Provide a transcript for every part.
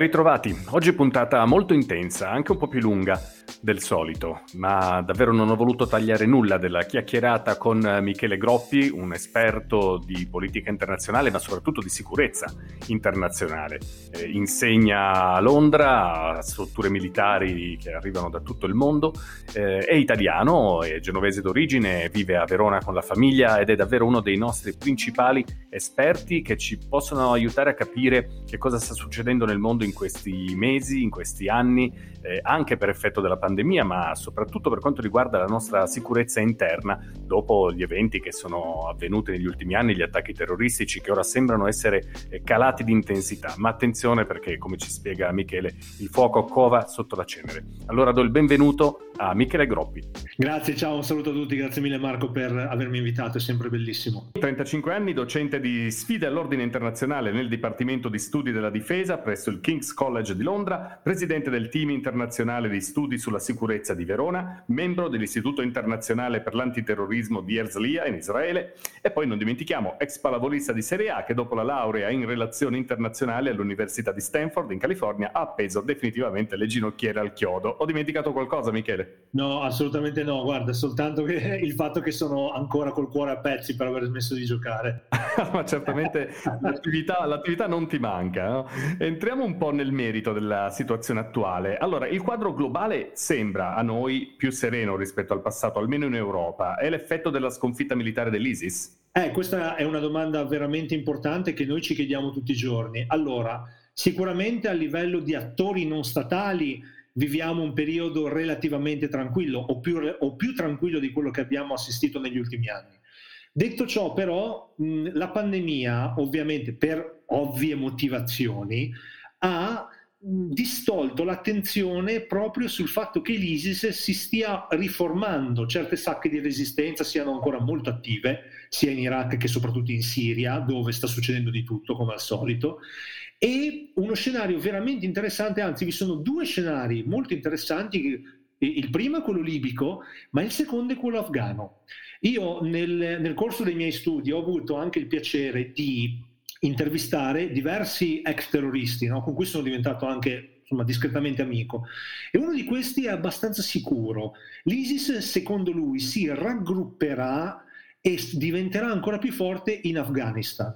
ritrovati. Oggi puntata molto intensa, anche un po' più lunga del solito, ma davvero non ho voluto tagliare nulla della chiacchierata con Michele Groppi, un esperto di politica internazionale, ma soprattutto di sicurezza internazionale. Eh, insegna a Londra a strutture militari che arrivano da tutto il mondo, eh, è italiano, è genovese d'origine, vive a Verona con la famiglia ed è davvero uno dei nostri principali esperti che ci possono aiutare a capire che cosa sta succedendo nel mondo in questi mesi, in questi anni, eh, anche per effetto della pandemia, ma soprattutto per quanto riguarda la nostra sicurezza interna dopo gli eventi che sono avvenuti negli ultimi anni, gli attacchi terroristici che ora sembrano essere eh, calati di intensità. Ma attenzione perché, come ci spiega Michele, il fuoco cova sotto la cenere. Allora do il benvenuto a Michele Groppi. Grazie, ciao, un saluto a tutti, grazie mille Marco per avermi invitato, è sempre bellissimo. 35 anni, docente di sfide all'ordine internazionale nel Dipartimento di Studi della Difesa presso il King's College di Londra, presidente del team internazionale di studi sulla sicurezza di Verona, membro dell'Istituto internazionale per l'antiterrorismo di Herzliya in Israele e poi non dimentichiamo ex pallavolista di Serie A che dopo la laurea in relazioni internazionali all'Università di Stanford in California ha appeso definitivamente le ginocchiere al chiodo. Ho dimenticato qualcosa, Michele? No, assolutamente no. Guarda, soltanto il fatto che sono ancora col cuore a pezzi per aver smesso di giocare. Ma certamente l'attività, l'attività, non ti manca. No? Entriamo un po' nel merito della situazione attuale. Allora, il quadro globale sembra a noi più sereno rispetto al passato, almeno in Europa. È l'effetto della sconfitta militare dell'ISIS? Eh, questa è una domanda veramente importante che noi ci chiediamo tutti i giorni. Allora, sicuramente a livello di attori non statali viviamo un periodo relativamente tranquillo o più, o più tranquillo di quello che abbiamo assistito negli ultimi anni. Detto ciò, però, mh, la pandemia, ovviamente per ovvie motivazioni, ha distolto l'attenzione proprio sul fatto che l'ISIS si stia riformando, certe sacche di resistenza siano ancora molto attive, sia in Iraq che soprattutto in Siria, dove sta succedendo di tutto come al solito, e uno scenario veramente interessante, anzi vi sono due scenari molto interessanti, il primo è quello libico, ma il secondo è quello afgano. Io nel, nel corso dei miei studi ho avuto anche il piacere di intervistare diversi ex terroristi no? con cui sono diventato anche insomma, discretamente amico e uno di questi è abbastanza sicuro. L'ISIS, secondo lui, si raggrupperà e diventerà ancora più forte in Afghanistan.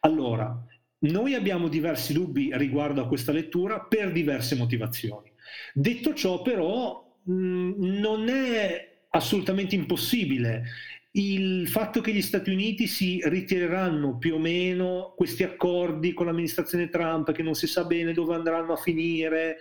Allora, noi abbiamo diversi dubbi riguardo a questa lettura per diverse motivazioni. Detto ciò, però, mh, non è assolutamente impossibile il fatto che gli Stati Uniti si ritireranno più o meno questi accordi con l'amministrazione Trump, che non si sa bene dove andranno a finire.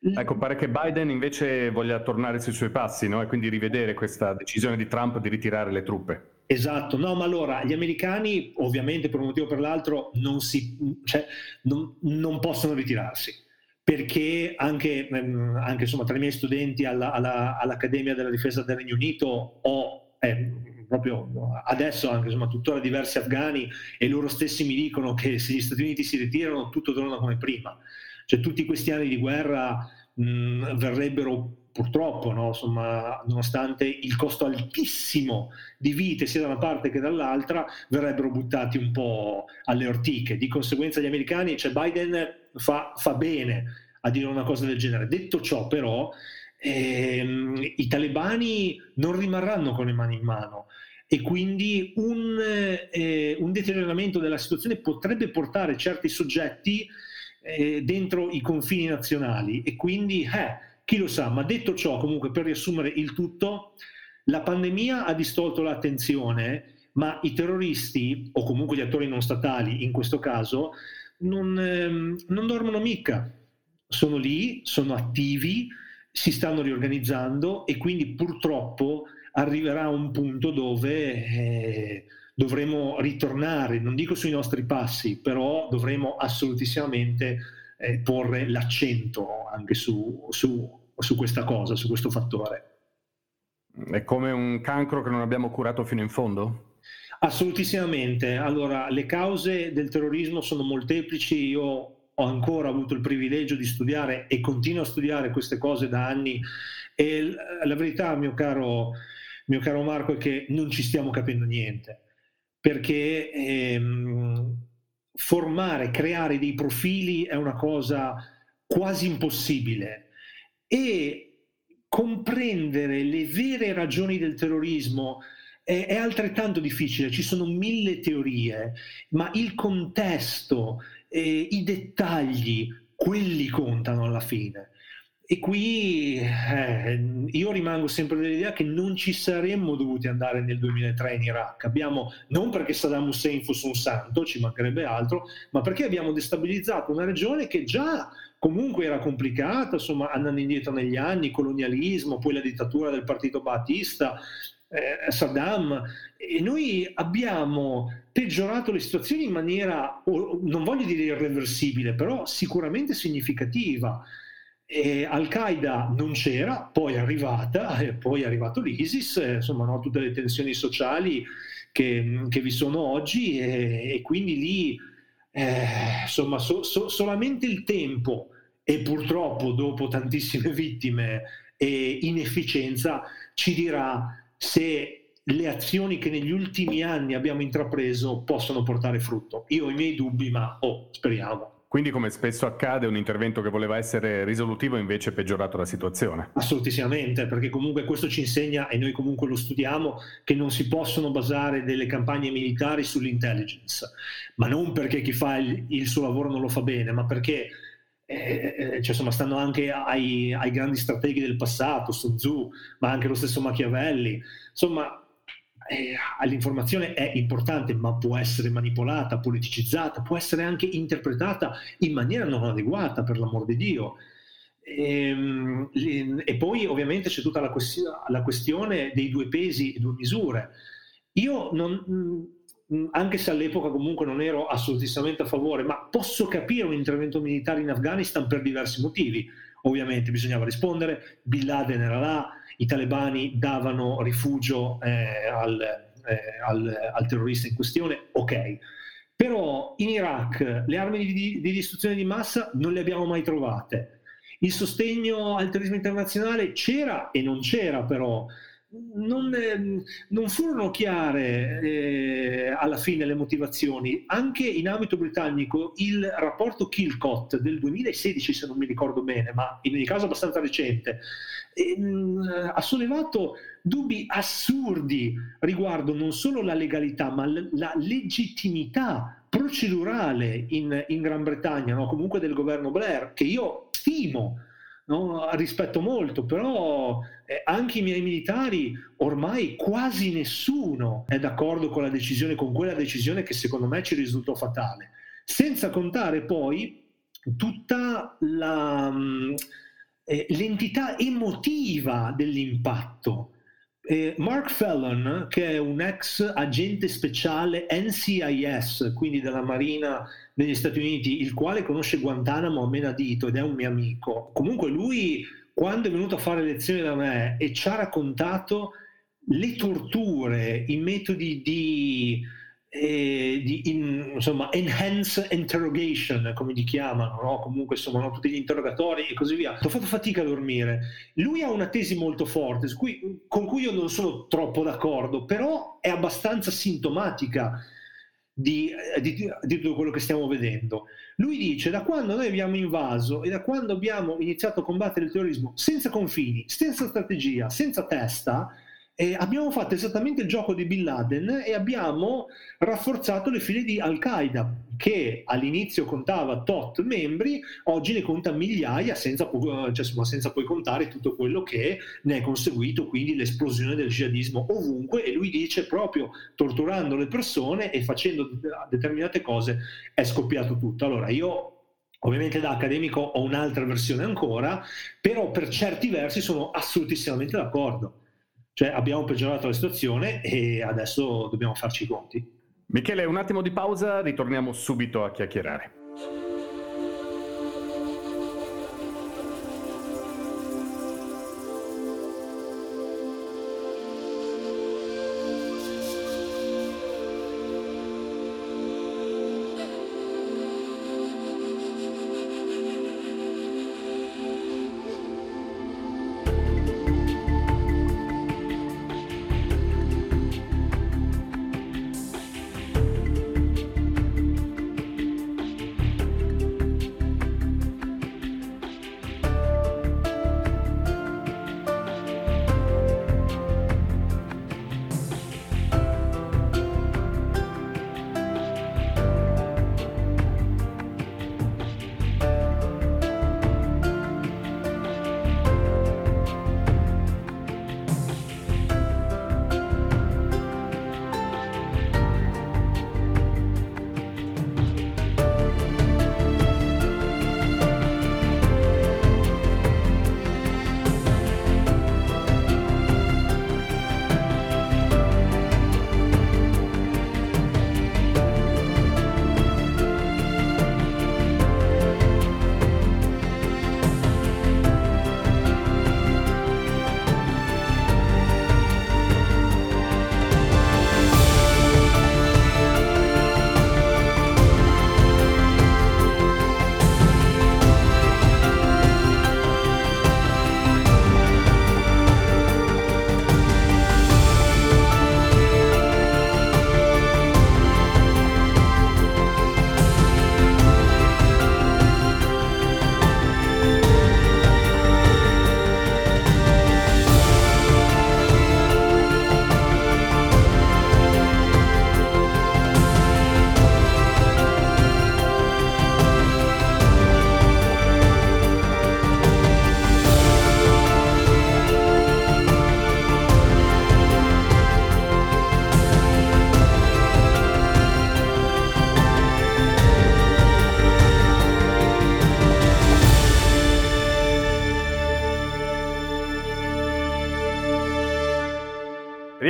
Ecco, pare che Biden invece voglia tornare sui suoi passi no? e quindi rivedere questa decisione di Trump di ritirare le truppe. Esatto, no, ma allora gli americani ovviamente per un motivo o per l'altro non, si, cioè, non, non possono ritirarsi perché anche, ehm, anche insomma, tra i miei studenti alla, alla, all'Accademia della Difesa del Regno Unito ho eh, proprio adesso anche insomma tuttora diversi afghani e loro stessi mi dicono che se gli Stati Uniti si ritirano tutto torna come prima cioè tutti questi anni di guerra mh, verrebbero purtroppo, no? Insomma, nonostante il costo altissimo di vite sia da una parte che dall'altra, verrebbero buttati un po' alle ortiche. Di conseguenza gli americani, cioè Biden fa, fa bene a dire una cosa del genere. Detto ciò, però, ehm, i talebani non rimarranno con le mani in mano e quindi un, eh, un deterioramento della situazione potrebbe portare certi soggetti eh, dentro i confini nazionali e quindi eh, chi lo sa, ma detto ciò, comunque per riassumere il tutto, la pandemia ha distolto l'attenzione, ma i terroristi, o comunque gli attori non statali in questo caso, non, ehm, non dormono mica. Sono lì, sono attivi, si stanno riorganizzando e quindi purtroppo arriverà un punto dove eh, dovremo ritornare, non dico sui nostri passi, però dovremo assolutissimamente eh, porre l'accento anche su, su, su questa cosa, su questo fattore. È come un cancro che non abbiamo curato fino in fondo? Assolutissimamente. Allora, le cause del terrorismo sono molteplici. Io ho ancora avuto il privilegio di studiare e continuo a studiare queste cose da anni e la verità, mio caro, mio caro Marco, è che non ci stiamo capendo niente. Perché ehm, formare, creare dei profili è una cosa quasi impossibile e comprendere le vere ragioni del terrorismo è, è altrettanto difficile, ci sono mille teorie, ma il contesto, eh, i dettagli, quelli contano alla fine. E qui eh, io rimango sempre dell'idea che non ci saremmo dovuti andare nel 2003 in Iraq. Abbiamo, non perché Saddam Hussein fosse un santo, ci mancherebbe altro, ma perché abbiamo destabilizzato una regione che già comunque era complicata, insomma, andando indietro negli anni, colonialismo, poi la dittatura del partito Battista, eh, Saddam, e noi abbiamo peggiorato le situazioni in maniera, non voglio dire irreversibile, però sicuramente significativa. Al-Qaeda non c'era, poi è arrivata, e poi è arrivato l'ISIS, eh, insomma no, tutte le tensioni sociali che, che vi sono oggi e, e quindi lì eh, insomma so, so, solamente il tempo e purtroppo dopo tantissime vittime e inefficienza ci dirà se le azioni che negli ultimi anni abbiamo intrapreso possono portare frutto. Io ho i miei dubbi, ma oh, speriamo. Quindi, come spesso accade, un intervento che voleva essere risolutivo invece ha peggiorato la situazione. Assolutissimamente, perché comunque questo ci insegna, e noi comunque lo studiamo, che non si possono basare delle campagne militari sull'intelligence, ma non perché chi fa il, il suo lavoro non lo fa bene, ma perché eh, eh cioè, insomma, stanno anche ai, ai, grandi strateghi del passato, Sun Tzu, ma anche lo stesso Machiavelli. Insomma, eh, l'informazione è importante, ma può essere manipolata, politicizzata, può essere anche interpretata in maniera non adeguata, per l'amor di Dio. E, ehm, e poi ovviamente c'è tutta la, quest- la, questione dei due pesi e due misure. Io non, anche se all'epoca comunque non ero assolutissimamente a favore, ma posso capire un intervento militare in Afghanistan per diversi motivi. Ovviamente bisognava rispondere, Bin Laden era là, i talebani davano rifugio eh, al, eh, al, al, terrorista in questione, ok. Però in Iraq le armi di, di distruzione di massa non le abbiamo mai trovate. Il sostegno al terrorismo internazionale c'era e non c'era però. Non, eh, non, furono chiare eh, alla fine le motivazioni. Anche in ambito britannico il rapporto Kilcott del 2016, se non mi ricordo bene, ma in ogni caso abbastanza recente, ehm, ha sollevato dubbi assurdi riguardo non solo la legalità, ma l- la legittimità procedurale in, in Gran Bretagna, no? comunque del governo Blair, che io stimo. No? rispetto molto, però eh, anche i miei militari, ormai quasi nessuno è d'accordo con la decisione, con quella decisione che secondo me ci risultò fatale. Senza contare poi tutta la, mh, eh, l'entità emotiva dell'impatto. Eh, Mark Fallon, che è un ex agente speciale NCIS, quindi della Marina degli Stati Uniti, il quale conosce Guantanamo a menadito ed è un mio amico, comunque lui quando è venuto a fare lezioni da me e ci ha raccontato le torture, i metodi di eh, di in, insomma, enhance interrogation, come li chiamano, no? comunque insomma, no? tutti gli interrogatori e così via. Ho fatto fatica a dormire. Lui ha una tesi molto forte, cui, con cui io non sono troppo d'accordo, però è abbastanza sintomatica di, di, di tutto quello che stiamo vedendo. Lui dice, da quando noi abbiamo invaso e da quando abbiamo iniziato a combattere il terrorismo senza confini, senza strategia, senza testa, e abbiamo fatto esattamente il gioco di Bin Laden e abbiamo rafforzato le file di Al-Qaeda, che all'inizio contava tot membri, oggi ne conta migliaia, senza, cioè, senza poi contare tutto quello che ne è conseguito, quindi l'esplosione del jihadismo ovunque. E lui dice proprio torturando le persone e facendo determinate cose è scoppiato tutto. Allora io Ovviamente da accademico ho un'altra versione ancora, però per certi versi sono assolutissimamente d'accordo. Cioè abbiamo peggiorato la situazione e adesso dobbiamo farci i conti. Michele, un attimo di pausa, ritorniamo subito a chiacchierare.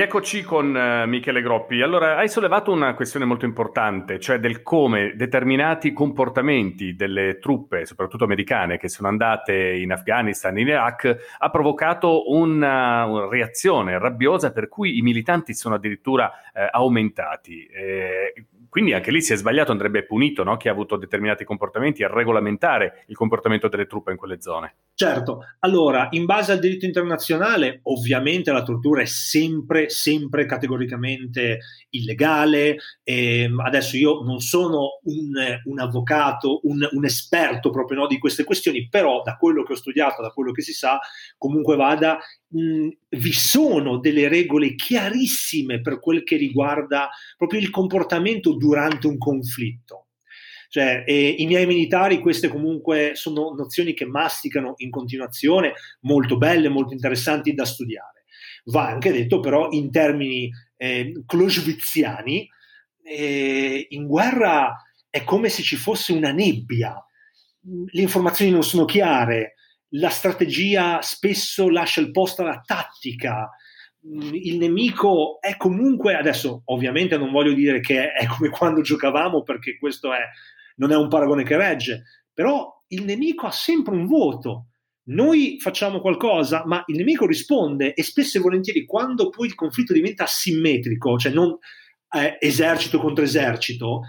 Rieccoci con uh, Michele Groppi. Allora, hai sollevato una questione molto importante, cioè del come determinati comportamenti delle truppe, soprattutto americane, che sono andate in Afghanistan, in Iraq, ha provocato una, una reazione rabbiosa per cui i militanti sono addirittura eh, aumentati. Eh, quindi anche lì si è sbagliato, andrebbe punito no? chi ha avuto determinati comportamenti a regolamentare il comportamento delle truppe in quelle zone. Certo, allora, in base al diritto internazionale, ovviamente la tortura è sempre, sempre categoricamente illegale. E ehm, adesso io non sono un, un avvocato, un, un, esperto proprio no, di queste questioni, però da quello che ho studiato, da quello che si sa, comunque vada, mh, vi sono delle regole chiarissime per quel che riguarda proprio il comportamento durante un conflitto. Cioè, I miei militari, queste comunque sono nozioni che masticano in continuazione, molto belle, molto interessanti da studiare. Va anche detto però in termini eh, clausewitziani, eh, in guerra è come se ci fosse una nebbia, le informazioni non sono chiare, la strategia spesso lascia il posto alla tattica, il nemico è comunque, adesso ovviamente non voglio dire che è come quando giocavamo perché questo è non è un paragone che regge, però il nemico ha sempre un voto. Noi facciamo qualcosa, ma il nemico risponde e spesso e volentieri quando poi il conflitto diventa asimmetrico, cioè non eh, esercito contro esercito,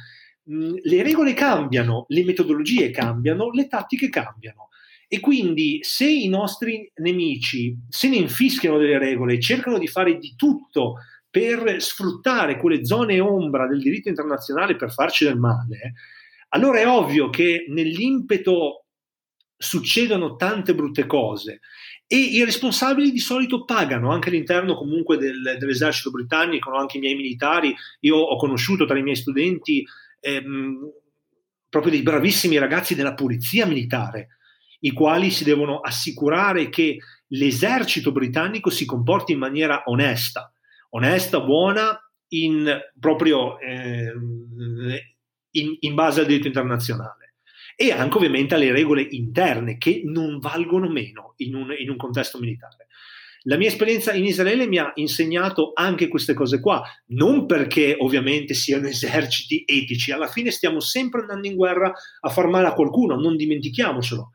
mh, le regole cambiano, le metodologie cambiano, le tattiche cambiano. E quindi se i nostri nemici se ne infischiano delle regole cercano di fare di tutto per sfruttare quelle zone ombra del diritto internazionale per farci del male, allora è ovvio che nell'impeto succedono tante brutte cose e i responsabili di solito pagano anche all'interno comunque del, dell'esercito britannico, anche i miei militari. Io ho conosciuto tra i miei studenti ehm, proprio dei bravissimi ragazzi della polizia militare, i quali si devono assicurare che l'esercito britannico si comporti in maniera onesta, onesta, buona, in proprio eh, in, in base al diritto internazionale. E anche ovviamente alle regole interne che non valgono meno in un, in un, contesto militare. La mia esperienza in Israele mi ha insegnato anche queste cose qua, non perché ovviamente siano eserciti etici, alla fine stiamo sempre andando in guerra a far male a qualcuno, non dimentichiamocelo.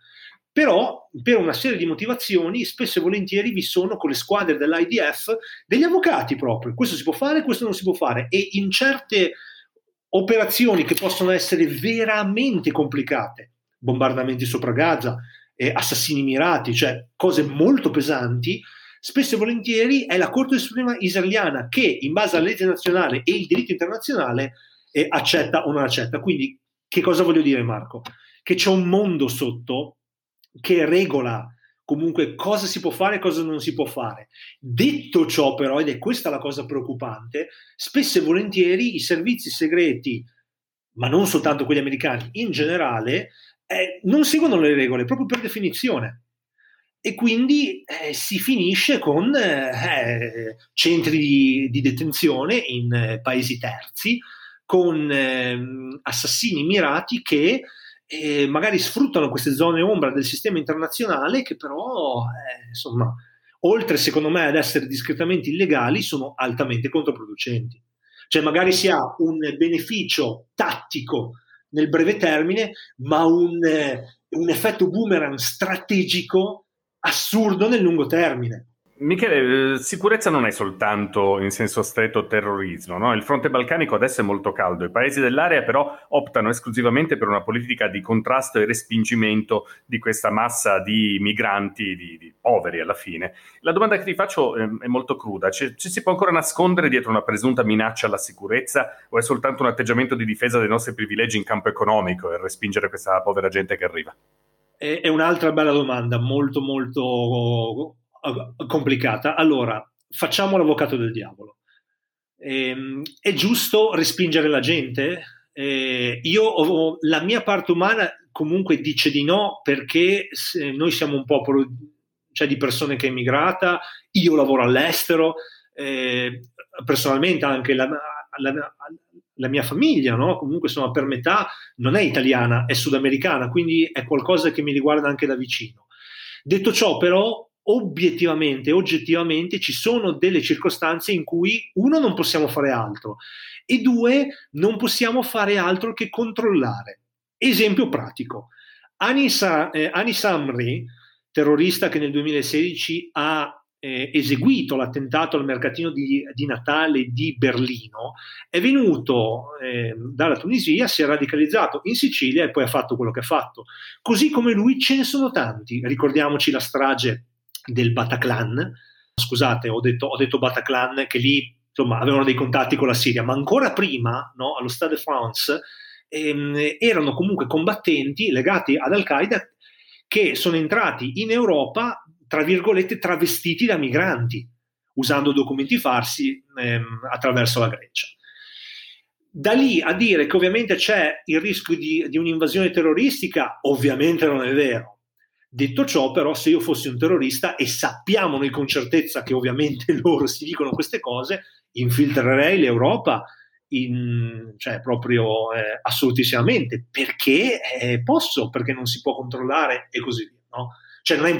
Però per una serie di motivazioni spesso e volentieri vi sono con le squadre dell'IDF degli avvocati proprio, questo si può fare, questo non si può fare. E in certe operazioni che possono essere veramente complicate, bombardamenti sopra Gaza, eh, assassini mirati, cioè cose molto pesanti, spesso e volentieri è la Corte Suprema israeliana che, in base alla legge nazionale e il diritto internazionale, eh, accetta o non accetta. Quindi, che cosa voglio dire, Marco? Che c'è un mondo sotto che regola comunque cosa si può fare e cosa non si può fare. Detto ciò però, ed è questa la cosa preoccupante, spesso e volentieri i servizi segreti, ma non soltanto quelli americani, in generale, eh, non seguono le regole proprio per definizione. E quindi eh, si finisce con eh, centri di, di, detenzione in eh, paesi terzi, con ehm, assassini mirati che e magari sfruttano queste zone ombra del sistema internazionale che però, eh, insomma, oltre secondo me ad essere discretamente illegali, sono altamente controproducenti. Cioè magari si ha un beneficio tattico nel breve termine, ma un, eh, un effetto boomerang strategico assurdo nel lungo termine. Michele, eh, sicurezza non è soltanto in senso stretto terrorismo, no? il fronte balcanico adesso è molto caldo, i paesi dell'area però optano esclusivamente per una politica di contrasto e respingimento di questa massa di migranti, di, di poveri alla fine. La domanda che ti faccio eh, è molto cruda, ci, ci si può ancora nascondere dietro una presunta minaccia alla sicurezza o è soltanto un atteggiamento di difesa dei nostri privilegi in campo economico e respingere questa povera gente che arriva? È un'altra bella domanda, molto molto complicata. Allora, facciamo l'avvocato del diavolo. Ehm, è giusto respingere la gente? Eh, io la mia parte umana comunque dice di no perché noi siamo un popolo cioè, di persone che è emigrata, io lavoro all'estero, eh, personalmente anche la, la, la mia famiglia, no? comunque insomma, per metà non è italiana, è sudamericana, quindi è qualcosa che mi riguarda anche da vicino. Detto ciò, però, obiettivamente, oggettivamente ci sono delle circostanze in cui uno non possiamo fare altro e due non possiamo fare altro che controllare. Esempio pratico. Anis, eh, Anis Amri, terrorista che nel 2016 ha eh, eseguito l'attentato al mercatino di, di, Natale di Berlino, è venuto eh, dalla Tunisia, si è radicalizzato in Sicilia e poi ha fatto quello che ha fatto. Così come lui ce ne sono tanti. Ricordiamoci la strage del Bataclan. Scusate, ho detto, ho detto Bataclan che lì insomma, avevano dei contatti con la Siria, ma ancora prima, no, allo Stade de France, ehm, erano comunque combattenti legati ad Al-Qaeda che sono entrati in Europa, tra virgolette, travestiti da migranti, usando documenti farsi ehm, attraverso la Grecia. Da lì a dire che ovviamente c'è il rischio di, di un'invasione terroristica, ovviamente non è vero Detto ciò, però, se io fossi un terrorista e sappiamo noi con certezza che ovviamente loro si dicono queste cose, infiltrerei l'Europa in, cioè proprio eh, assolutissimamente perché eh, posso, perché non si può controllare e così via. No? Cioè non è,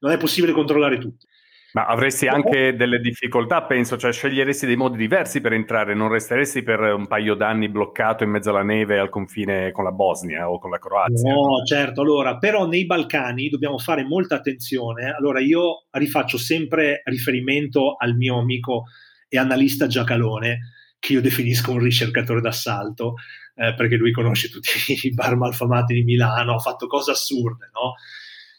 non è possibile controllare tutti. Ma avresti anche delle difficoltà, penso, cioè sceglieresti dei modi diversi per entrare, non resteresti per un paio d'anni bloccato in mezzo alla neve al confine con la Bosnia o con la Croazia. No, certo, allora, però nei Balcani dobbiamo fare molta attenzione. Allora io rifaccio sempre riferimento al mio amico e analista Giacalone, che io definisco un ricercatore d'assalto, eh, perché lui conosce tutti i bar malfamati di Milano, ha fatto cose assurde, no?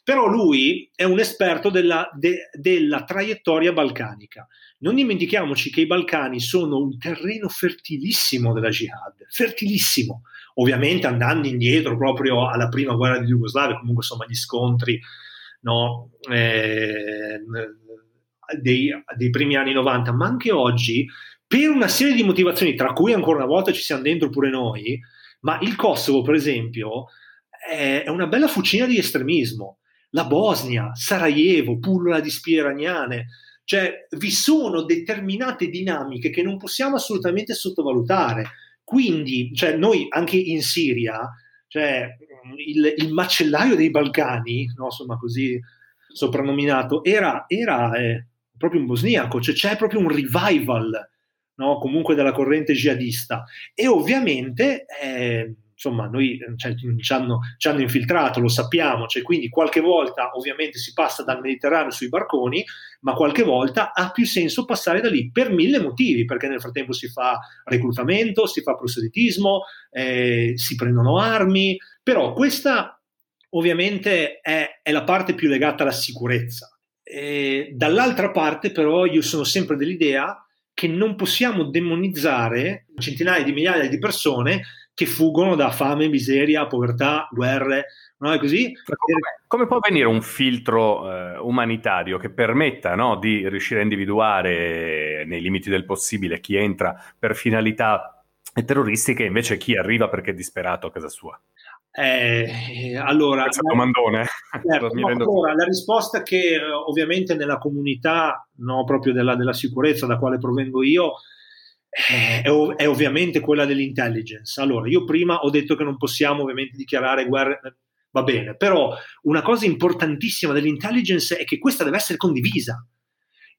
Però lui è un esperto della, de, della traiettoria balcanica. Non dimentichiamoci che i Balcani sono un terreno fertilissimo della jihad, fertilissimo. Ovviamente andando indietro proprio alla prima guerra di Jugoslavia, comunque insomma gli scontri no, eh, dei, dei primi anni 90, ma anche oggi, per una serie di motivazioni, tra cui ancora una volta ci siamo dentro pure noi, ma il Kosovo, per esempio, è una bella fucina di estremismo la Bosnia, Sarajevo, Pulla di spie iraniane. Cioè, vi sono determinate dinamiche che non possiamo assolutamente sottovalutare. Quindi, cioè, noi anche in Siria, cioè, il, il macellaio dei Balcani, no, insomma, così soprannominato, era, era eh, proprio un bosniaco, cioè c'è proprio un revival, no, comunque della corrente jihadista. E ovviamente... Eh, insomma, noi cioè, ci, hanno, ci, hanno, infiltrato, lo sappiamo, cioè, quindi qualche volta ovviamente si passa dal Mediterraneo sui barconi, ma qualche volta ha più senso passare da lì per mille motivi, perché nel frattempo si fa reclutamento, si fa proselitismo, eh, si prendono armi, però questa ovviamente è, è la parte più legata alla sicurezza. E dall'altra parte però io sono sempre dell'idea che non possiamo demonizzare centinaia di migliaia di persone che fuggono da fame, miseria, povertà, guerre, no? È così. Come, come, può avvenire un filtro eh, umanitario che permetta no, di riuscire a individuare nei limiti del possibile chi entra per finalità terroristiche e invece chi arriva perché è disperato a casa sua? Eh, allora, Questa domandone. Certo, no, allora, la risposta che eh, ovviamente nella comunità no, proprio della, della sicurezza da quale provengo io è, è, ovviamente quella dell'intelligence. Allora, io prima ho detto che non possiamo ovviamente dichiarare guerre, va bene, però una cosa importantissima dell'intelligence è che questa deve essere condivisa.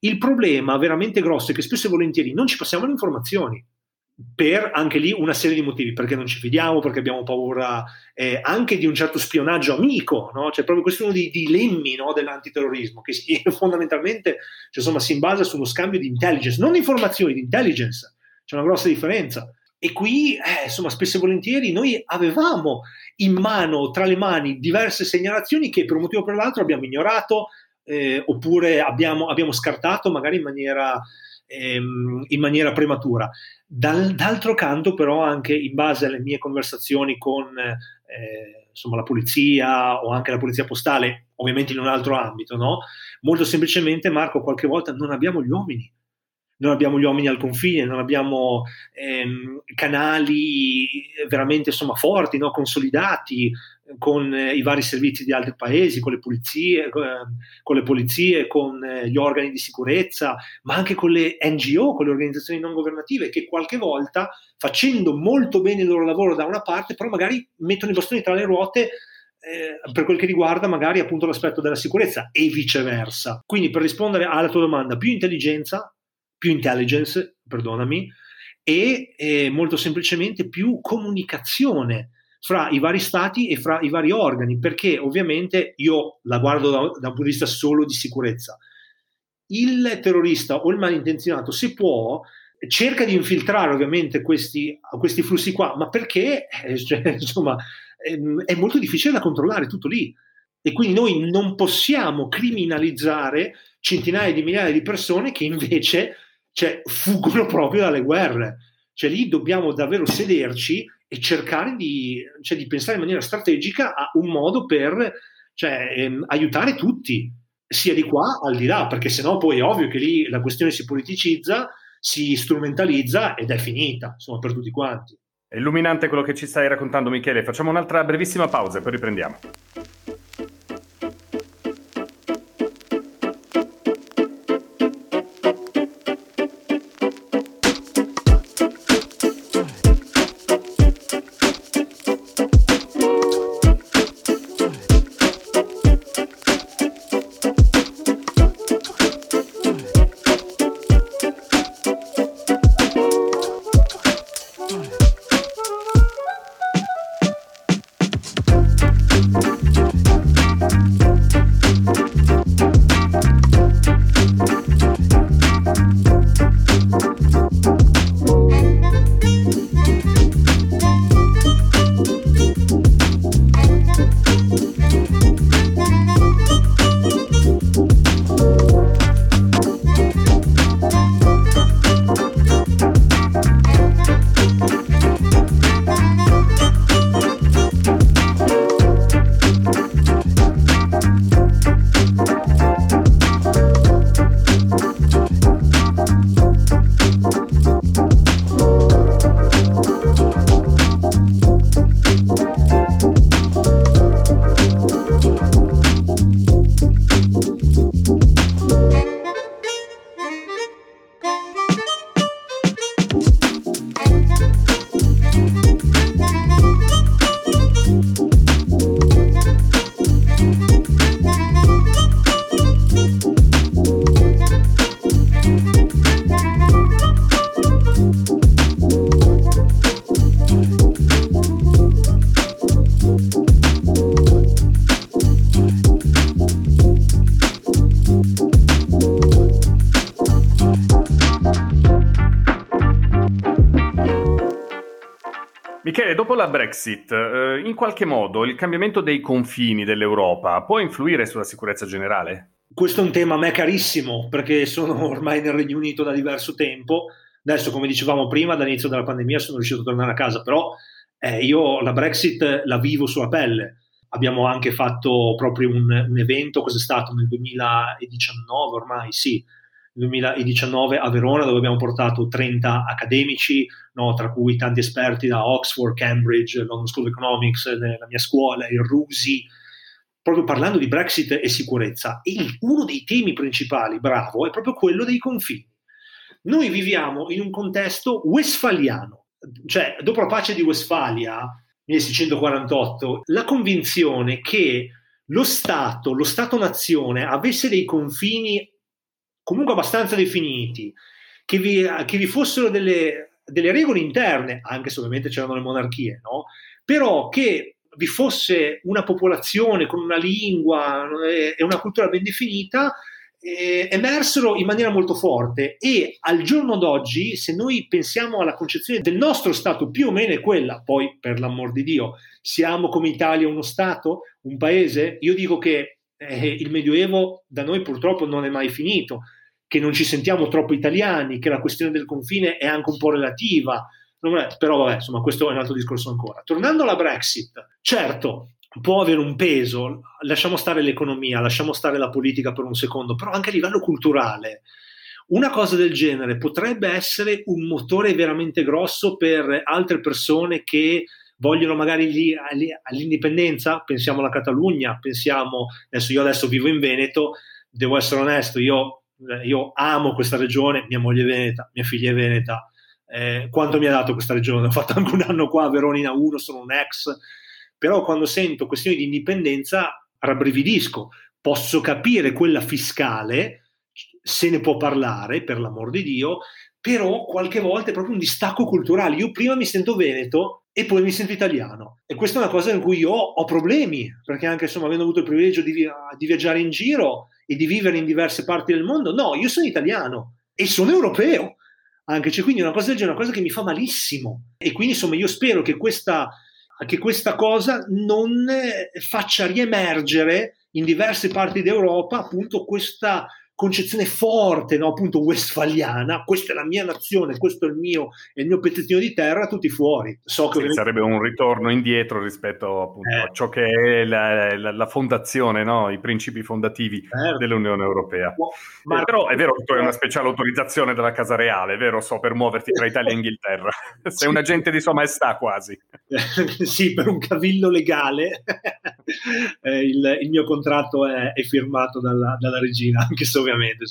Il problema veramente grosso è che spesso e volentieri non ci passiamo le informazioni per anche lì una serie di motivi, perché non ci fidiamo, perché abbiamo paura eh, anche di un certo spionaggio amico, no? Cioè proprio questo è uno dei dilemmi no, dell'antiterrorismo, che fondamentalmente cioè, insomma, si basa su uno scambio di intelligence, non di informazioni, di intelligence c'è una grossa differenza. E qui, eh, insomma, spesso e volentieri noi avevamo in mano, tra le mani, diverse segnalazioni che per un motivo o per l'altro abbiamo ignorato eh, oppure abbiamo, abbiamo, scartato magari in maniera, ehm, in maniera prematura. Dal, d'altro canto, però, anche in base alle mie conversazioni con eh, insomma, la polizia o anche la polizia postale, ovviamente in un altro ambito, no? molto semplicemente, Marco, qualche volta non abbiamo gli uomini non abbiamo gli uomini al confine, non abbiamo ehm, canali veramente insomma, forti, no? consolidati con eh, i vari servizi di altri paesi, con le pulizie, eh, con le polizie, con eh, gli organi di sicurezza, ma anche con le NGO, con le organizzazioni non governative, che qualche volta, facendo molto bene il loro lavoro da una parte, però magari mettono i bastoni tra le ruote eh, per quel che riguarda magari appunto l'aspetto della sicurezza e viceversa. Quindi per rispondere alla tua domanda, più intelligenza, più intelligence, perdonami, e eh, molto semplicemente più comunicazione fra i vari stati e fra i vari organi, perché ovviamente io la guardo da, da un punto di vista solo di sicurezza. Il terrorista o il malintenzionato, se può, cerca di infiltrare ovviamente questi, questi flussi qua, ma perché eh, cioè, insomma, ehm, è molto difficile da controllare tutto lì. E quindi noi non possiamo criminalizzare centinaia di migliaia di persone che invece cioè, fuggono proprio dalle guerre. Cioè lì dobbiamo davvero sederci e cercare di, cioè, di pensare in maniera strategica a un modo per cioè, ehm, aiutare tutti, sia di qua al di là, perché sennò poi è ovvio che lì la questione si politicizza si strumentalizza ed è finita, insomma, per tutti quanti. È illuminante quello che ci stai raccontando, Michele. Facciamo un'altra brevissima pausa e poi riprendiamo. La Brexit, eh, in qualche modo il cambiamento dei confini dell'Europa può influire sulla sicurezza generale? Questo è un tema a me carissimo perché sono ormai nel Regno Unito da diverso tempo. Adesso, come dicevamo prima, dall'inizio della pandemia sono riuscito a tornare a casa, però eh, io la Brexit la vivo sulla pelle. Abbiamo anche fatto proprio un, un evento, cos'è stato nel 2019 ormai, sì, 2019 a Verona dove abbiamo portato 30 accademici, no, tra cui tanti esperti da Oxford, Cambridge, London School of Economics, la mia scuola, il RUSI, proprio parlando di Brexit e sicurezza. E uno dei temi principali, bravo, è proprio quello dei confini. Noi viviamo in un contesto westfaliano, cioè dopo la pace di Westfalia, 1648, la convinzione che lo Stato, lo Stato-nazione avesse dei confini comunque abbastanza definiti, che vi, che vi fossero delle, delle, regole interne, anche se ovviamente c'erano le monarchie, no? però che vi fosse una popolazione con una lingua e una cultura ben definita, eh, emersero in maniera molto forte. E al giorno d'oggi, se noi pensiamo alla concezione del nostro Stato, più o meno è quella, poi per l'amor di Dio, siamo come Italia uno Stato, un paese, io dico che eh, il Medioevo da noi purtroppo non è mai finito, che non ci sentiamo troppo italiani, che la questione del confine è anche un po' relativa. È, però vabbè, insomma, questo è un altro discorso ancora. Tornando alla Brexit, certo, può avere un peso, lasciamo stare l'economia, lasciamo stare la politica per un secondo, però anche a livello culturale. Una cosa del genere potrebbe essere un motore veramente grosso per altre persone che vogliono magari lì, all'indipendenza, pensiamo alla Catalogna, pensiamo, adesso io adesso vivo in Veneto, devo essere onesto, io eh, io amo questa regione, mia moglie è veneta, mia figlia è veneta, eh, quanto mi ha dato questa regione? Ho fatto anche un anno qua a Veronina 1, sono un ex, però quando sento questioni di indipendenza rabbrividisco. Posso capire quella fiscale, se ne può parlare, per l'amor di Dio, però qualche volta è proprio un distacco culturale. Io prima mi sento veneto e poi mi sento italiano. E questa è una cosa in cui io ho problemi, perché anche insomma, avendo avuto il privilegio di, di viaggiare in giro e di vivere in diverse parti del mondo, no, io sono italiano e sono europeo. Anche cioè, quindi una cosa del genere una cosa che mi fa malissimo. E quindi insomma io spero che questa, che questa cosa non faccia riemergere in diverse parti d'Europa appunto questa concezione forte, no? appunto westfaliana, questa è la mia nazione, questo è il mio, è il mio pezzettino di terra, tutti fuori. So che sì, sarebbe un ritorno indietro rispetto appunto, eh. a ciò che è la, la, la fondazione, no? i principi fondativi certo. dell'Unione Europea. Ma, eh, però è vero che tu hai una speciale autorizzazione della Casa Reale, vero? So, per muoverti tra Italia e Inghilterra. Sei sì. un agente di Sua Maestà quasi. sì, per un cavillo legale eh, il, il, mio contratto è, è firmato dalla, dalla regina, anche se ovviamente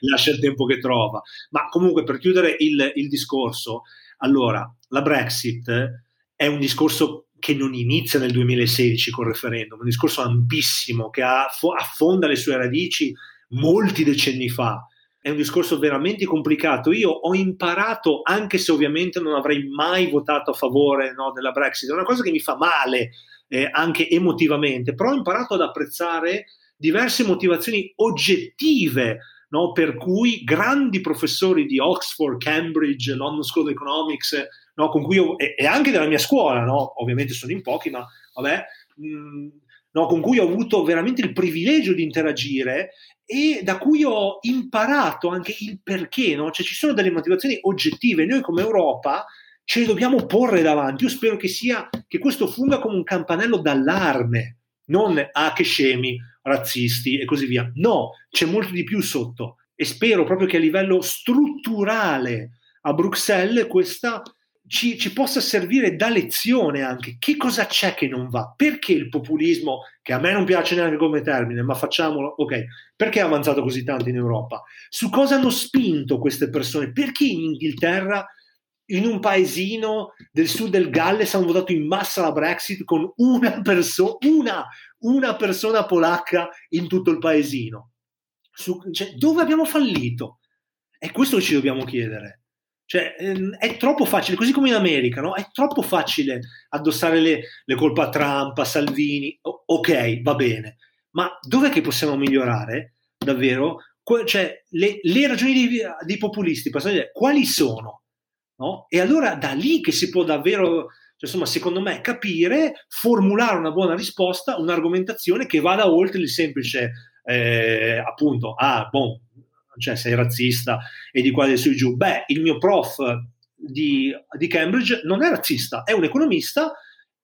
lascia il tempo che trova. Ma comunque per chiudere il, il discorso, allora la Brexit è un discorso che non inizia nel 2016 col referendum, un discorso ampissimo che affonda le sue radici molti decenni fa. È un discorso veramente complicato. Io ho imparato, anche se ovviamente non avrei mai votato a favore no, della Brexit, è una cosa che mi fa male eh, anche emotivamente, però ho imparato ad apprezzare diverse motivazioni oggettive no? per cui grandi professori di Oxford, Cambridge, London School of Economics, no? con cui io, e, e, anche della mia scuola, no? ovviamente sono in pochi, ma vabbè, mh, mm, con cui ho avuto veramente il privilegio di interagire e da cui ho imparato anche il perché, cioè ci sono delle motivazioni oggettive. Noi come Europa ce le dobbiamo porre davanti. Io spero che, sia, che questo funga come un campanello d'allarme, non ah che scemi, razzisti e così via. No, c'è molto di più sotto e spero proprio che a livello strutturale a Bruxelles questa ci, ci, possa servire da lezione anche. Che cosa c'è che non va? Perché il populismo, che a me non piace neanche come termine, ma facciamolo, ok, perché è avanzato così tanto in Europa? Su cosa hanno spinto queste persone? Perché in Inghilterra in un paesino del sud del Galles hanno votato in massa la Brexit con una, perso- una, una persona polacca in tutto il paesino. Su, cioè, dove abbiamo fallito? È questo che ci dobbiamo chiedere. Cioè, ehm, è troppo facile, così come in America, no? È troppo facile addossare le, le colpe a Trump, a Salvini. O- ok, va bene, ma dov'è che possiamo migliorare davvero? Que- cioè, le, le ragioni dei, dei populisti, quali sono? No? E allora da lì che si può davvero, cioè, insomma, secondo me, capire, formulare una buona risposta, un'argomentazione che vada oltre il semplice, eh, appunto, ah, boh, cioè sei razzista e di qua e su giù. Beh, il mio prof di, di Cambridge non è razzista, è un economista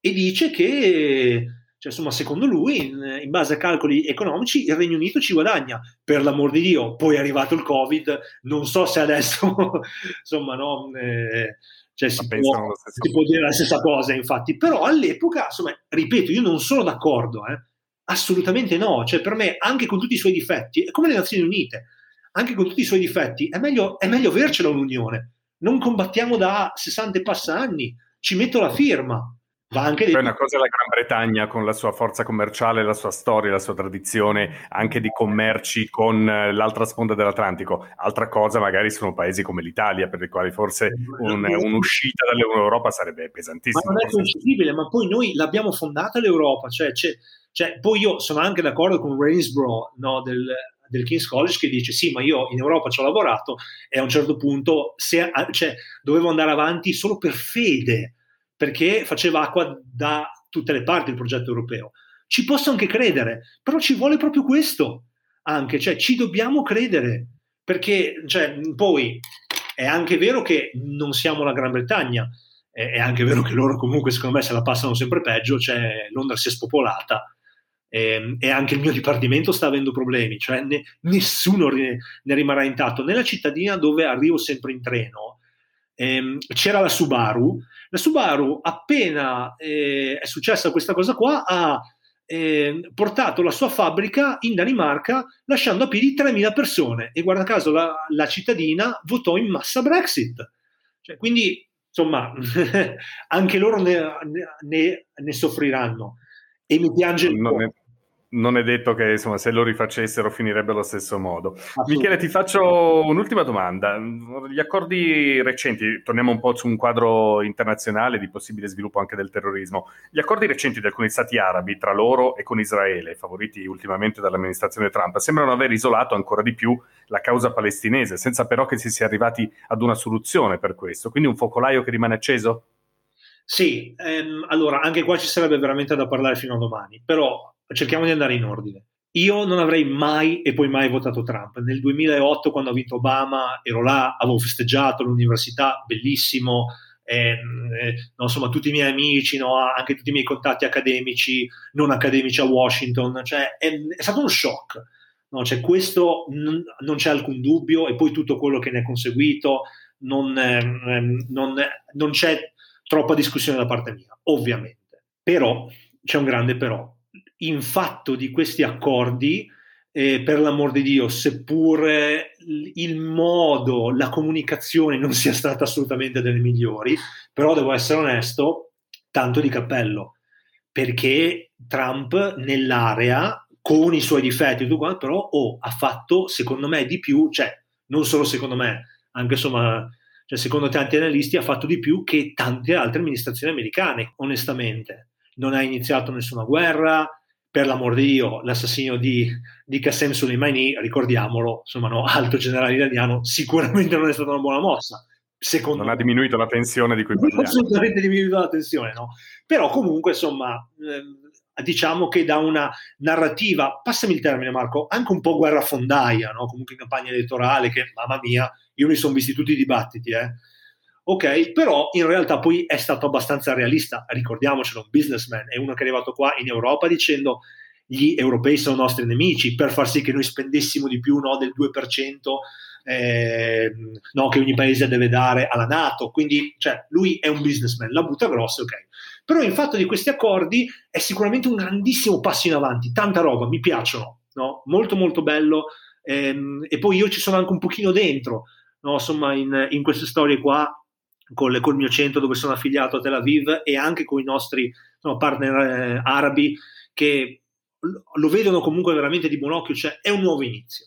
e dice che cioè, insomma, secondo lui, in, in, base a calcoli economici, il Regno Unito ci guadagna. Per l'amor di Dio, poi è arrivato il Covid, non so se adesso, insomma, no, eh, cioè, si, può, si può, dire la stessa cosa, infatti. Però all'epoca, insomma, ripeto, io non sono d'accordo, eh. assolutamente no. Cioè, per me, anche con tutti i suoi difetti, è come le Nazioni Unite, anche con tutti i suoi difetti, è meglio, è meglio avercela un'unione. Non combattiamo da 60 e passa anni, ci metto la firma Va anche di... Poi una cosa è la Gran Bretagna con la sua forza commerciale, la sua storia, la sua tradizione anche di commerci con eh, l'altra sponda dell'Atlantico. Altra cosa magari sono paesi come l'Italia, per i quali forse un, un'uscita dall'Europa sarebbe pesantissima. Ma non è concepibile, ma poi noi l'abbiamo fondata l'Europa, cioè, cioè, cioè, poi io sono anche d'accordo con Rainsborough no, del, del King's College che dice sì, ma io in Europa ci ho lavorato e a un certo punto se, cioè, dovevo andare avanti solo per fede perché faceva acqua da tutte le parti il progetto europeo. Ci posso anche credere, però ci vuole proprio questo anche, cioè ci dobbiamo credere, perché cioè, poi è anche vero che non siamo la Gran Bretagna, è anche vero che loro comunque secondo me se la passano sempre peggio, cioè Londra si è spopolata e, ehm, e anche il mio dipartimento sta avendo problemi, cioè ne, nessuno ne, ne rimarrà intatto. Nella cittadina dove arrivo sempre in treno ehm, c'era la Subaru la Subaru, appena eh, è successa questa cosa qua, ha eh, portato la sua fabbrica in Danimarca lasciando a piedi 3.000 persone e guarda caso la, la cittadina votò in massa Brexit. Cioè, quindi insomma, anche loro ne, ne, ne, soffriranno. E mi piange il non è, non è detto che insomma, se lo rifacessero finirebbe allo stesso modo. Michele, ti faccio un'ultima domanda. Gli accordi recenti, torniamo un po' su un quadro internazionale di possibile sviluppo anche del terrorismo. Gli accordi recenti di alcuni stati arabi tra loro e con Israele, favoriti ultimamente dall'amministrazione Trump, sembrano aver isolato ancora di più la causa palestinese, senza però che si sia arrivati ad una soluzione per questo. Quindi un focolaio che rimane acceso? Sì, ehm, allora anche qua ci sarebbe veramente da parlare fino a domani, però cerchiamo di andare in ordine. Io non avrei mai e poi mai votato Trump. Nel 2008, quando ha vinto Obama, ero là, avevo festeggiato all'università, bellissimo. Eh, eh, no, insomma, tutti i miei amici, no, anche tutti i miei contatti accademici, non accademici a Washington, cioè, è, è stato uno shock. No, cioè, questo non, non, c'è alcun dubbio, e poi tutto quello che ne è conseguito, non, eh, non, non c'è troppa discussione da parte mia, ovviamente. Però c'è un grande però in fatto di questi accordi, eh, per l'amor di Dio, seppur il modo, la comunicazione non sia stata assolutamente delle migliori, però devo essere onesto, tanto di cappello, perché Trump nell'area, con i suoi difetti, però oh, ha fatto, secondo me, di più, cioè non solo secondo me, anche insomma, cioè, secondo tanti analisti, ha fatto di più che tante altre amministrazioni americane, onestamente. Non ha iniziato nessuna guerra, per l'amor di Dio, l'assassinio di, di Qassem Soleimani, ricordiamolo, insomma, no, alto generale iraniano, sicuramente non è stata una buona mossa. Secondo non me. ha diminuito la tensione di cui parliamo. Assolutamente diminuito la tensione, no? Però comunque, insomma, eh, diciamo che da una narrativa, passami il termine Marco, anche un po' guerrafondaia, no? Comunque in campagna elettorale, che mamma mia, io mi sono visti tutti i dibattiti, eh? Ok? Però in realtà poi è stato abbastanza realista, ricordiamocelo, un businessman, è uno che è arrivato qua in Europa dicendo gli europei sono nostri nemici per far sì che noi spendessimo di più no, del 2% eh, no, che ogni paese deve dare alla Nato, quindi cioè, lui è un businessman, la butta grossa, ok. Però il fatto di questi accordi è sicuramente un grandissimo passo in avanti, tanta roba, mi piacciono, no? molto molto bello ehm, e poi io ci sono anche un pochino dentro, insomma in, in queste storie qua col, col, mio centro dove sono affiliato a Tel Aviv e anche con i nostri no, partner eh, arabi che lo vedono comunque veramente di buon occhio, cioè è un nuovo inizio.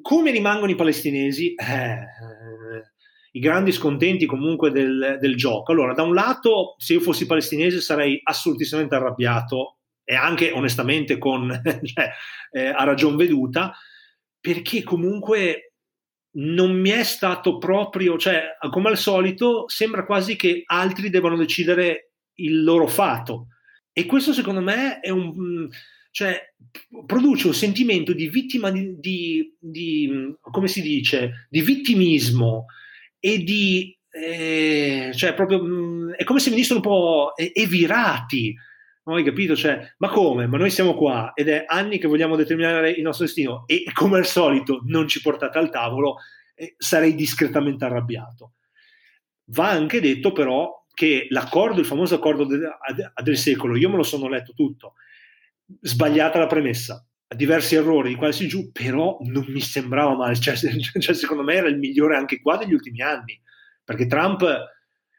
Come rimangono i palestinesi? Eh, eh, I grandi scontenti comunque del, del, gioco. Allora, da un lato, se io fossi palestinese sarei assolutissimamente arrabbiato e anche onestamente con, cioè, eh, a ragion veduta, perché comunque non mi è stato proprio, cioè, come al solito, sembra quasi che altri devono decidere il loro fato. E questo, secondo me, è un. cioè, produce un sentimento di vittima di, di, di come si dice, di vittimismo e di. Eh, cioè, proprio. è come se venissero un po' evirati. No, hai capito? Cioè, ma come? Ma noi siamo qua ed è anni che vogliamo determinare il nostro destino e come al solito non ci portate al tavolo, eh, sarei discretamente arrabbiato. Va anche detto però che l'accordo, il famoso accordo de, a, del secolo, io me lo sono letto tutto, sbagliata la premessa, diversi errori di quasi giù, però non mi sembrava male, cioè, cioè, secondo me era il migliore anche qua degli ultimi anni, perché Trump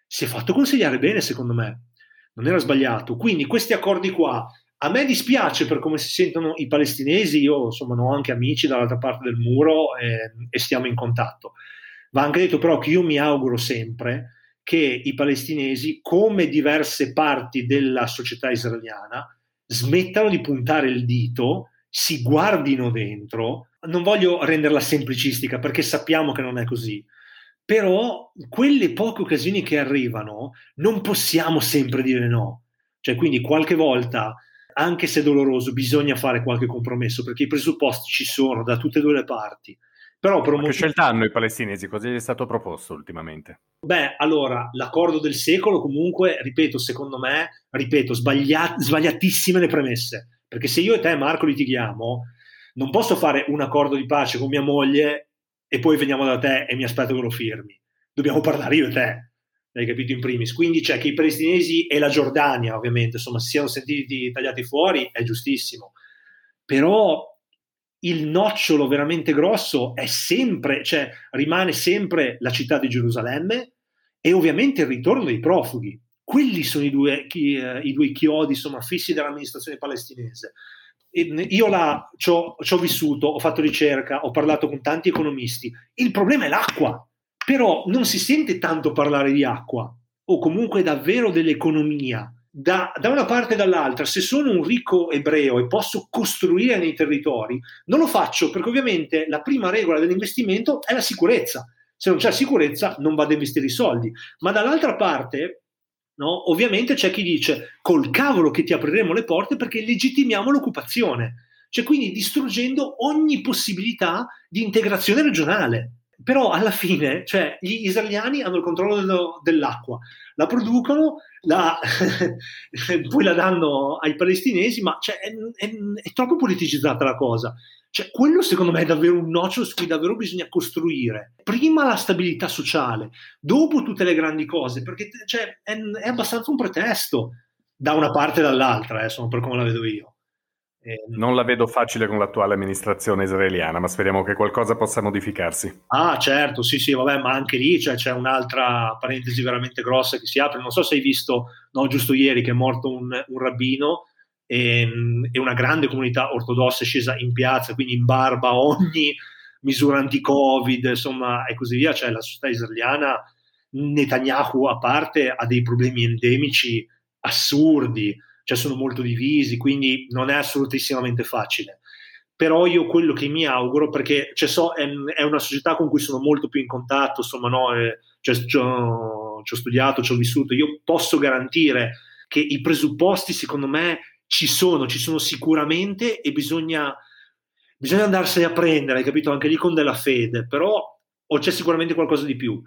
si è fatto consigliare bene, secondo me non era sbagliato. Quindi questi accordi qua, a me dispiace per come si sentono i palestinesi, io insomma ho anche amici dall'altra parte del muro eh, e stiamo in contatto. Va anche detto però che io mi auguro sempre che i palestinesi, come diverse parti della società israeliana, smettano di puntare il dito, si guardino dentro. Non voglio renderla semplicistica perché sappiamo che non è così, però quelle poche occasioni che arrivano non possiamo sempre dire no. Cioè, quindi qualche volta, anche se doloroso, bisogna fare qualche compromesso perché i presupposti ci sono da tutte e due le parti. Però per che scelta hanno i palestinesi? Cosa gli è stato proposto ultimamente? Beh, allora, l'accordo del secolo comunque, ripeto, secondo me, ripeto, sbagliat- sbagliatissime le premesse. Perché se io e te, Marco, litighiamo, non posso fare un accordo di pace con mia moglie e poi veniamo da te e mi aspetto che lo firmi. Dobbiamo parlare io e te, hai capito in primis. Quindi c'è che i palestinesi e la Giordania, ovviamente, insomma, si siano sentiti tagliati fuori, è giustissimo. Però il nocciolo veramente grosso è sempre, cioè rimane sempre la città di Gerusalemme e ovviamente il ritorno dei profughi. Quelli sono i due, chi, eh, i due chiodi insomma, fissi dell'amministrazione palestinese. Io là ci ho vissuto, ho fatto ricerca, ho parlato con tanti economisti. Il problema è l'acqua, però non si sente tanto parlare di acqua o comunque davvero dell'economia. Da, da, una parte e dall'altra, se sono un ricco ebreo e posso costruire nei territori, non lo faccio perché ovviamente la prima regola dell'investimento è la sicurezza. Se non c'è sicurezza non vado a investire i soldi. Ma dall'altra parte, no, ovviamente c'è chi dice col cavolo che ti apriremo le porte perché legittimiamo l'occupazione. Cioè quindi distruggendo ogni possibilità di integrazione regionale però alla fine cioè, gli israeliani hanno il controllo dello, dell'acqua, la producono, la, poi la danno ai palestinesi, ma cioè, è, è, è, troppo politicizzata la cosa. Cioè, quello secondo me è davvero un nocciolo su cui davvero bisogna costruire. Prima la stabilità sociale, dopo tutte le grandi cose, perché cioè, è, è, abbastanza un pretesto da una parte e dall'altra, eh, insomma, per come la vedo io. Eh, non la vedo facile con l'attuale amministrazione israeliana, ma speriamo che qualcosa possa modificarsi. Ah, certo, sì, sì, vabbè, ma anche lì cioè, c'è un'altra parentesi veramente grossa che si apre. Non so se hai visto, no, giusto ieri, che è morto un, un rabbino e, e, una grande comunità ortodossa è scesa in piazza, quindi in barba ogni misura anti-Covid, insomma, e così via. Cioè, la società israeliana, Netanyahu a parte, ha dei problemi endemici assurdi cioè sono molto divisi, quindi non è assolutissimamente facile. Però io quello che mi auguro, perché cioè, so, è, è, una società con cui sono molto più in contatto, insomma, no, eh, cioè, ci, ho, studiato, ci ho vissuto, io posso garantire che i presupposti, secondo me, ci sono, ci sono sicuramente e bisogna, bisogna andarsene a prendere, hai capito? Anche lì con della fede, però o c'è sicuramente qualcosa di più.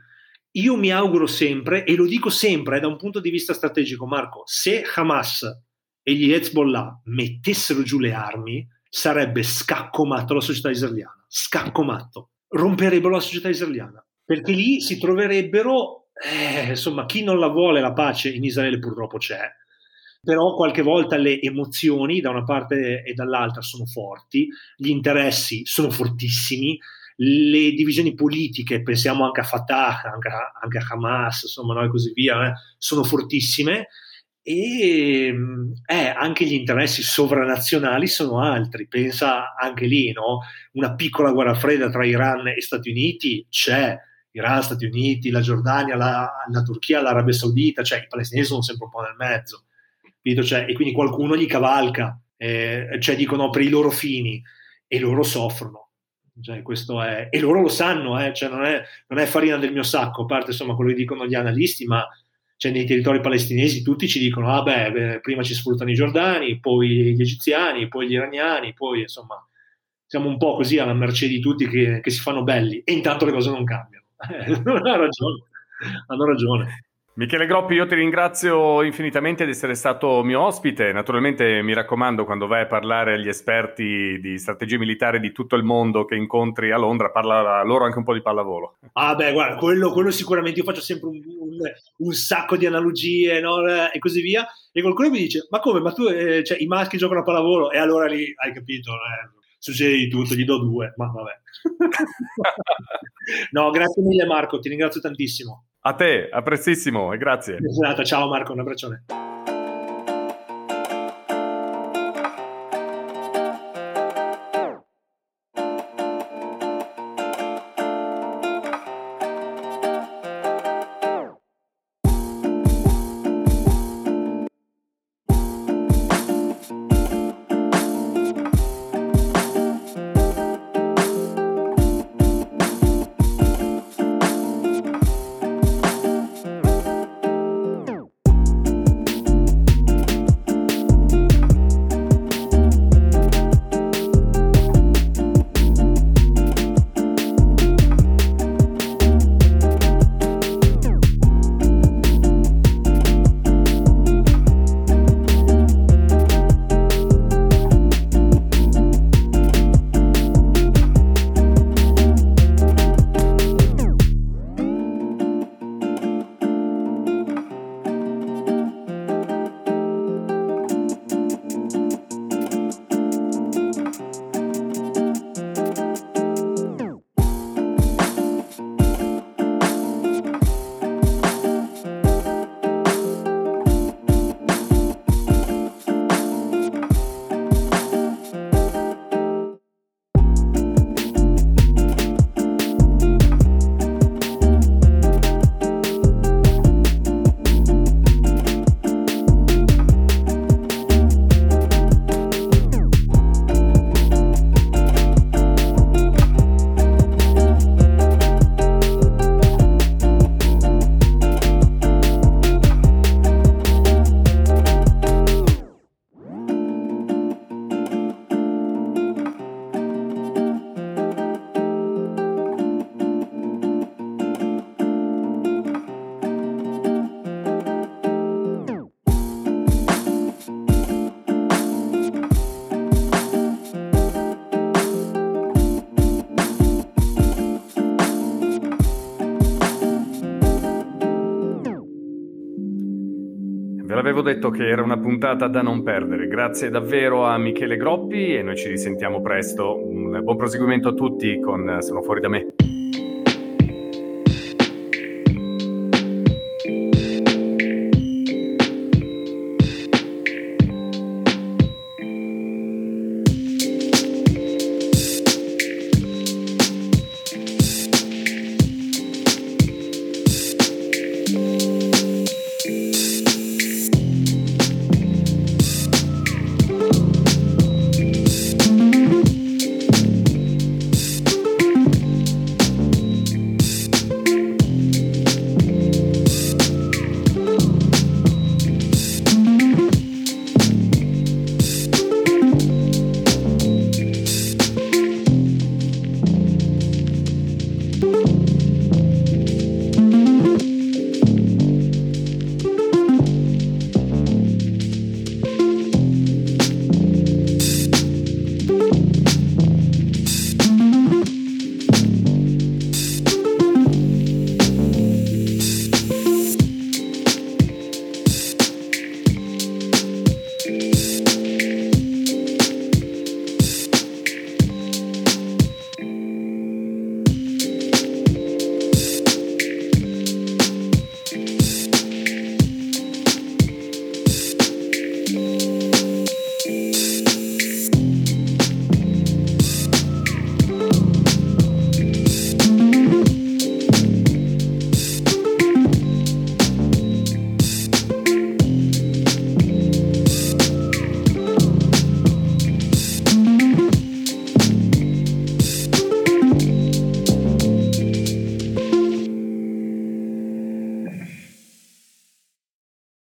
Io mi auguro sempre, e lo dico sempre eh, da un punto di vista strategico, Marco, se Hamas e gli Hezbollah mettessero giù le armi, sarebbe scaccomatto la società israeliana. Scaccomatto. Romperebbero la società israeliana. Perché lì si troverebbero, eh, insomma, chi non la vuole la pace in Israele purtroppo c'è, però qualche volta le emozioni da una parte e dall'altra sono forti, gli interessi sono fortissimi, le divisioni politiche, pensiamo anche a Fatah, anche a, anche a Hamas, insomma, no, e così via, eh, sono fortissime e eh, anche gli interessi sovranazionali sono altri. Pensa anche lì, no? Una piccola guerra fredda tra Iran e Stati Uniti c'è. Iran, Stati Uniti, la Giordania, la, la Turchia, l'Arabia Saudita, cioè i palestinesi sono sempre un po' nel mezzo. Cioè, e quindi qualcuno gli cavalca, eh, cioè dicono per i loro fini e loro soffrono. Cioè, è, e loro lo sanno, eh, cioè non, è, non, è, farina del mio sacco, a parte insomma quello che dicono gli analisti, ma cioè nei territori palestinesi tutti ci dicono, ah beh, prima ci sfruttano i giordani, poi gli egiziani, poi gli iraniani, poi insomma siamo un po' così alla mercé di tutti che, che si fanno belli e intanto le cose non cambiano. hanno ragione, hanno ragione. Michele Groppi, io ti ringrazio infinitamente di essere stato mio ospite. Naturalmente mi raccomando, quando vai a parlare agli esperti di strategie militari di tutto il mondo che incontri a Londra, parla loro anche un po' di pallavolo. Ah, beh, guarda, quello, quello sicuramente. Io faccio sempre un, un, un sacco di analogie no? e così via. E qualcuno mi dice: Ma come? Ma tu, eh, cioè, i maschi giocano a pallavolo? E allora lì hai capito, eh, succede tutto, gli do due, ma vabbè. no, grazie mille, Marco, ti ringrazio tantissimo. A te, a prestissimo e grazie. Ciao Marco, un abbraccione. Detto che era una puntata da non perdere. Grazie davvero a Michele Groppi e noi ci risentiamo presto. Un buon proseguimento a tutti con Sono fuori da me.